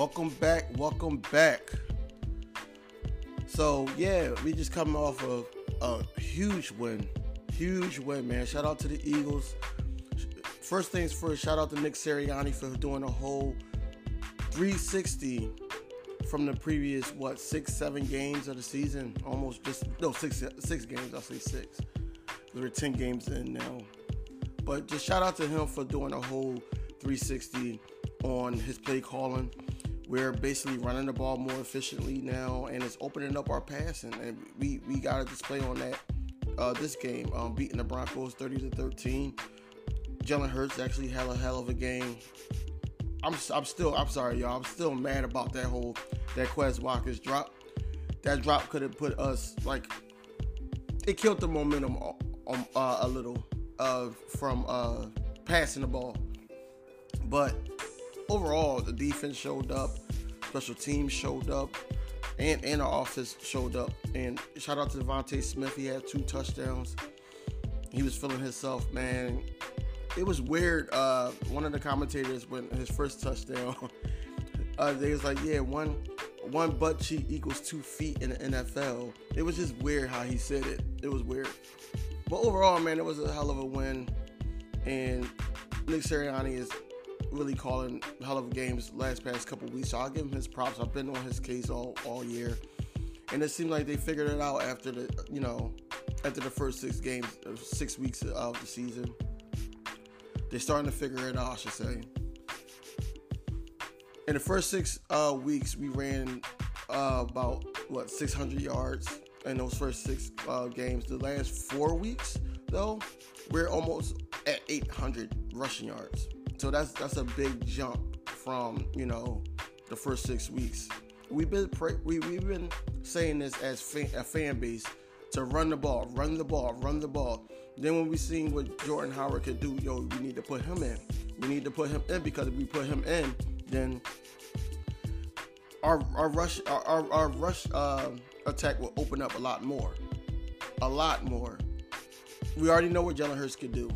Welcome back. Welcome back. So yeah, we just coming off of a huge win. Huge win, man. Shout out to the Eagles. First things first, shout out to Nick Sirianni for doing a whole 360 from the previous what six, seven games of the season. Almost just no six, six games. I'll say six. There are ten games in now, but just shout out to him for doing a whole 360 on his play calling. We're basically running the ball more efficiently now, and it's opening up our passing. And we we got a display on that uh, this game, um, beating the Broncos 30 to 13. Jalen Hurts actually had a hell of a game. I'm I'm still I'm sorry y'all. I'm still mad about that whole that Quez Watkins' drop. That drop could have put us like it killed the momentum um, uh, a little uh, from uh, passing the ball. But overall, the defense showed up, special teams showed up, and and our offense showed up. And shout out to DeVonta Smith. He had two touchdowns. He was feeling himself, man it was weird. Uh, one of the commentators when his first touchdown, uh, they was like, "Yeah, one one butt cheek equals two feet in the NFL." It was just weird how he said it. It was weird. But overall, man, it was a hell of a win, and Nick Sirianni is really calling hell of a games last past couple weeks. So I'll give him his props. I've been on his case all all year, and it seemed like they figured it out after the you know after the first six games, six weeks of the season. They're starting to figure it out, I should say. In the first six uh, weeks, we ran uh, about what 600 yards in those first six uh, games. The last four weeks, though, we're almost at 800 rushing yards. So that's that's a big jump from you know the first six weeks. We've been we, we've been saying this as fan, a fan base to run the ball, run the ball, run the ball. Then when we seen what Jordan Howard could do, yo, we need to put him in. We need to put him in because if we put him in, then our our rush our, our, our rush uh, attack will open up a lot more, a lot more. We already know what Jalen Hurts could do,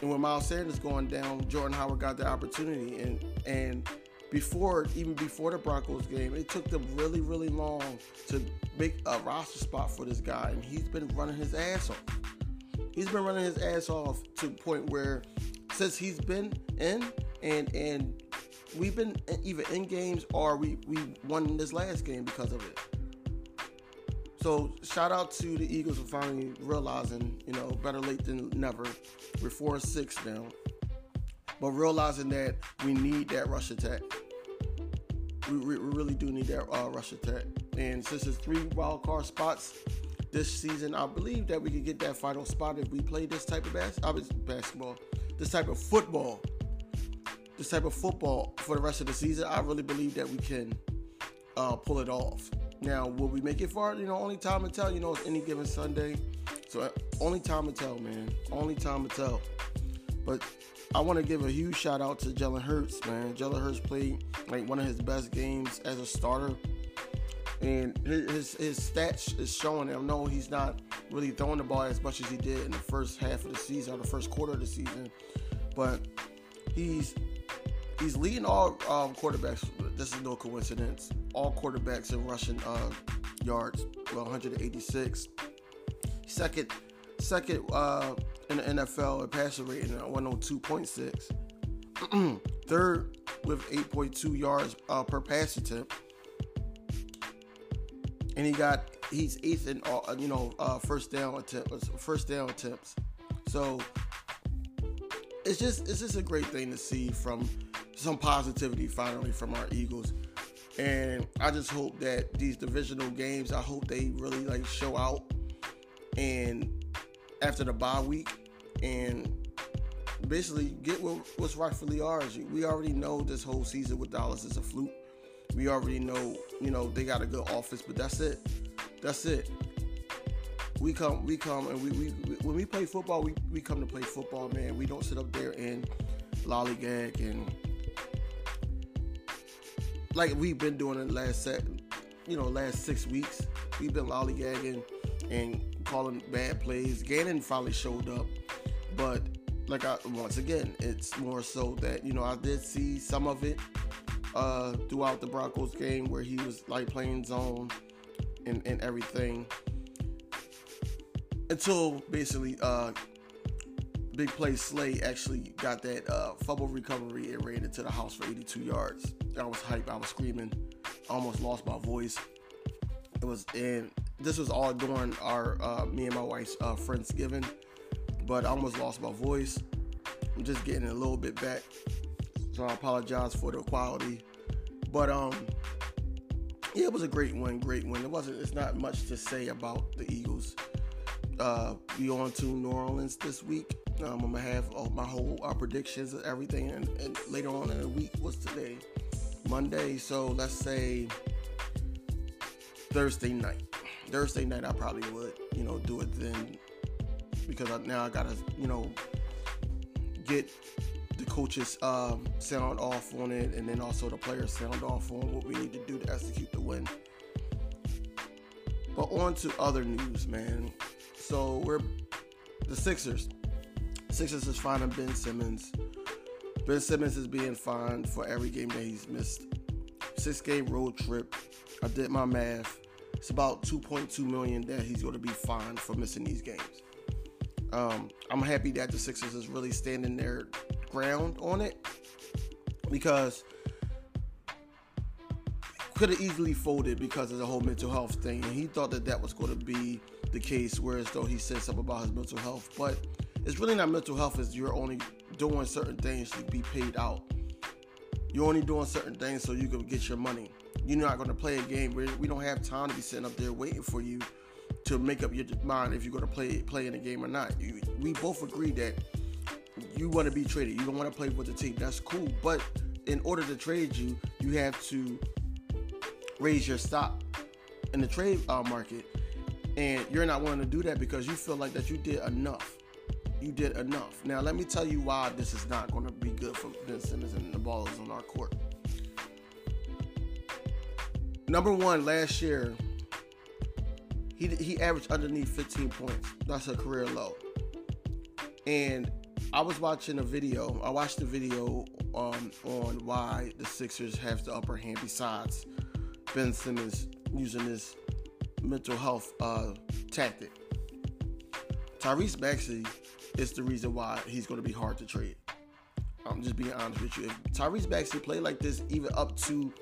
and when Miles Sanders going down, Jordan Howard got the opportunity, and and before even before the Broncos game, it took them really really long to make a roster spot for this guy, and he's been running his ass off. He's been running his ass off to the point where since he's been in and and we've been either in games or we we won this last game because of it. So shout out to the Eagles for finally realizing, you know, better late than never. We're four and six now, but realizing that we need that rush attack. We, we really do need that uh, rush attack. And since it's three wild card spots, this season. I believe that we could get that final spot if we play this type of bas- uh, basketball, this type of football, this type of football for the rest of the season. I really believe that we can uh, pull it off. Now, will we make it far? You know, only time to tell. You know, it's any given Sunday, so uh, only time to tell, man. Only time to tell. But I want to give a huge shout out to Jalen Hurts, man. Jalen Hurts played like one of his best games as a starter and his his stats is showing him. No, he's not really throwing the ball as much as he did in the first half of the season or the first quarter of the season, but he's he's leading all um, quarterbacks. This is no coincidence. All quarterbacks in rushing uh, yards, well, 186. Second, second uh, in the NFL in passing rating at 102.6. Third with 8.2 yards uh, per pass attempt and he got he's eighth in uh, you know uh, first down attempt, uh, first down attempts. So it's just it's just a great thing to see from some positivity finally from our Eagles. And I just hope that these divisional games, I hope they really like show out and after the bye week and basically get what, what's rightfully ours. We already know this whole season with Dallas is a fluke. We already know, you know, they got a good offense, but that's it. That's it. We come, we come, and we, we, we when we play football, we, we come to play football, man. We don't sit up there and lollygag and like we've been doing in the last set, you know, last six weeks. We've been lollygagging and calling bad plays. Gannon finally showed up, but like I once again, it's more so that you know I did see some of it uh, throughout the Broncos game where he was like playing zone and, and everything until basically uh, big play Slay actually got that uh, fumble recovery and ran into the house for 82 yards. I was hype. I was screaming. I almost lost my voice. It was and this was all during our uh, me and my wife's uh, friendsgiving, but I almost lost my voice. I'm just getting a little bit back, so I apologize for the quality. But um, yeah, it was a great win. Great win. It wasn't. It's not much to say about the Eagles. Uh, we on to New Orleans this week. Um, I'm gonna have all my whole our predictions and everything, and, and later on in the week. What's today? Monday. So let's say Thursday night. Thursday night, I probably would, you know, do it then because I, now I gotta, you know, get the coaches um, sound off on it, and then also the players sound off on what we need to do to execute the win. But on to other news, man. So we're the Sixers. Sixers is finding Ben Simmons. Ben Simmons is being fined for every game that he's missed. Six game road trip. I did my math. It's about 2.2 million that he's going to be fined for missing these games. Um, I'm happy that the Sixers is really standing their ground on it because could have easily folded because of the whole mental health thing, and he thought that that was going to be the case. Whereas though he said something about his mental health, but it's really not mental health. Is you're only doing certain things to be paid out. You're only doing certain things so you can get your money. You're not going to play a game. where we don't have time to be sitting up there waiting for you to make up your mind if you're going to play play in a game or not. You, we both agree that you want to be traded. You don't want to play with the team. That's cool. But in order to trade you, you have to raise your stock in the trade uh, market, and you're not willing to do that because you feel like that you did enough. You did enough. Now, let me tell you why this is not going to be good for Ben Simmons and the Ballers on our court. Number one, last year, he he averaged underneath 15 points. That's a career low. And I was watching a video. I watched the video um, on why the Sixers have the upper hand. Besides Ben Simmons using this mental health uh, tactic, Tyrese Maxey is the reason why he's going to be hard to trade. I'm just being honest with you. If Tyrese Maxey played like this even up to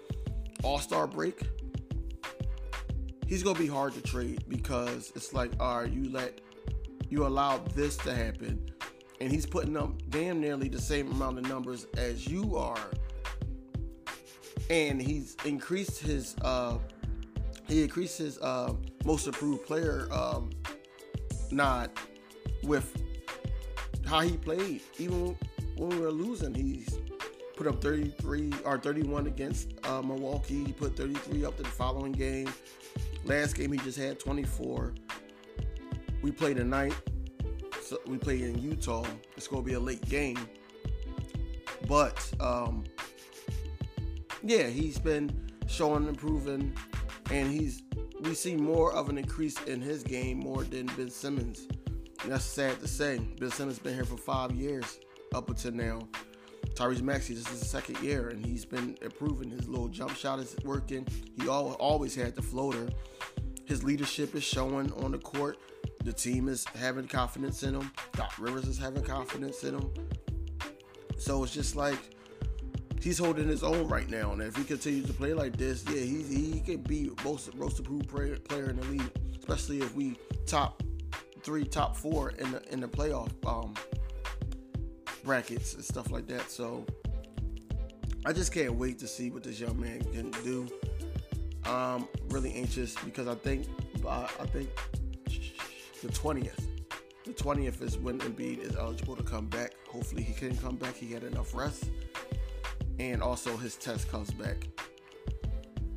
All Star break, he's gonna be hard to trade because it's like, all right, you let you allow this to happen, and he's putting up damn nearly the same amount of numbers as you are, and he's increased his uh he increased his uh most improved player um nod with how he played. Even when we were losing, he's put up 33 or 31 against uh, Milwaukee. He put 33 up to the following game. Last game he just had 24. We play tonight. So we play in Utah. It's gonna be a late game. But um, yeah, he's been showing improving, and he's we see more of an increase in his game more than Ben Simmons. That's sad to say. Ben Simmons been here for five years up until now. Tyrese Maxey, this is the second year, and he's been improving. His little jump shot is working. He always had the floater. His leadership is showing on the court. The team is having confidence in him. Doc Rivers is having confidence in him. So it's just like he's holding his own right now. And if he continues to play like this, yeah, he he can be most most improved player, player in the league, especially if we top three, top four in the in the playoff um, brackets and stuff like that. So I just can't wait to see what this young man can do. I'm really anxious because I think uh, I think the twentieth, the twentieth is when Embiid is eligible to come back. Hopefully he can come back. He had enough rest, and also his test comes back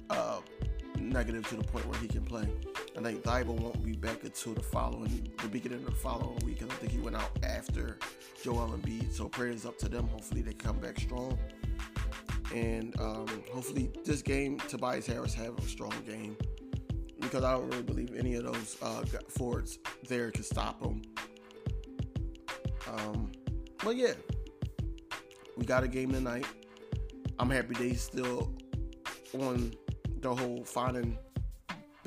uh, negative to the point where he can play. I think Thybulle won't be back until the following, the beginning of the following week. I think he went out after Joel Embiid. So prayers up to them. Hopefully they come back strong. And um, hopefully this game, Tobias Harris have a strong game because I don't really believe any of those uh, forwards there can stop him. Um, but yeah, we got a game tonight. I'm happy they still on the whole finding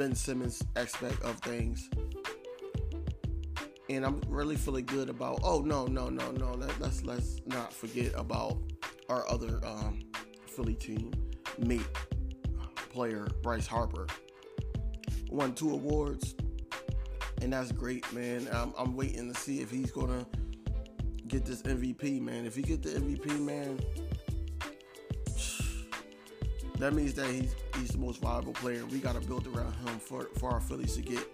Ben Simmons aspect of things. And I'm really feeling good about. Oh no, no, no, no. Let, let's let's not forget about our other um, Philly team mate player Bryce Harper. Won two awards, and that's great, man. I'm, I'm waiting to see if he's gonna get this MVP, man. If he get the MVP, man, that means that he's he's the most valuable player. We got to build around him for for our Phillies to get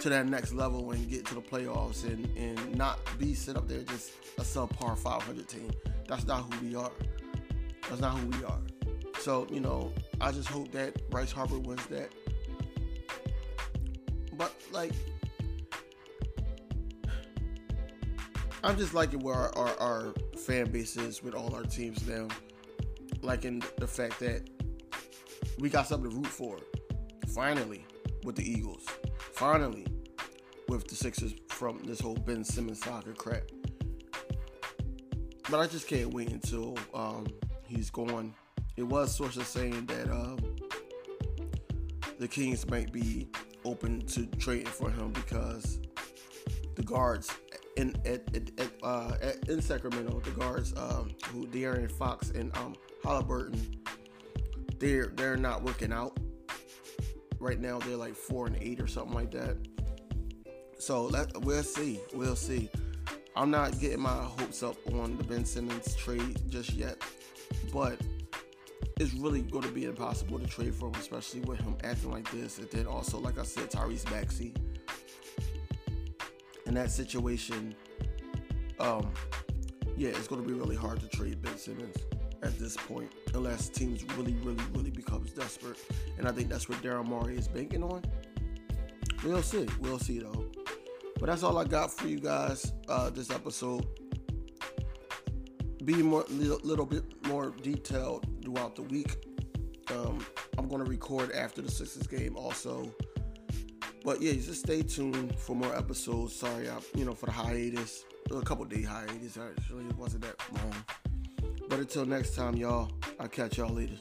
to that next level and get to the playoffs and and not be set up there just a subpar 500 team. That's not who we are. That's not who we are. So you know, I just hope that Bryce Harper wins that. But like, I'm just liking where our, our, our fan base is with all our teams now. Liking the fact that we got something to root for. Finally, with the Eagles. Finally, with the Sixers from this whole Ben Simmons soccer crap. But I just can't wait until um, he's gone. It was sources saying that uh, the Kings might be open to trading for him because the guards in at, at, at, uh, at in Sacramento, the guards um, who De'Aaron Fox and um, Haliburton, they're they're not working out right now. They're like four and eight or something like that. So let we'll see, we'll see. I'm not getting my hopes up on the Ben Simmons trade just yet, but it's really going to be impossible to trade for him, especially with him acting like this. And then also, like I said, Tyrese Maxey. In that situation, um, yeah, it's going to be really hard to trade Ben Simmons at this point, unless teams really, really, really becomes desperate. And I think that's what Daryl Morey is banking on. We'll see. We'll see though. But that's all I got for you guys uh, this episode. Be more little, little bit more detailed throughout the week. Um, I'm going to record after the Sixers game also. But yeah, just stay tuned for more episodes. Sorry, I, you know, for the hiatus, a couple day hiatus. Actually, it wasn't that long. But until next time, y'all. I'll catch y'all later.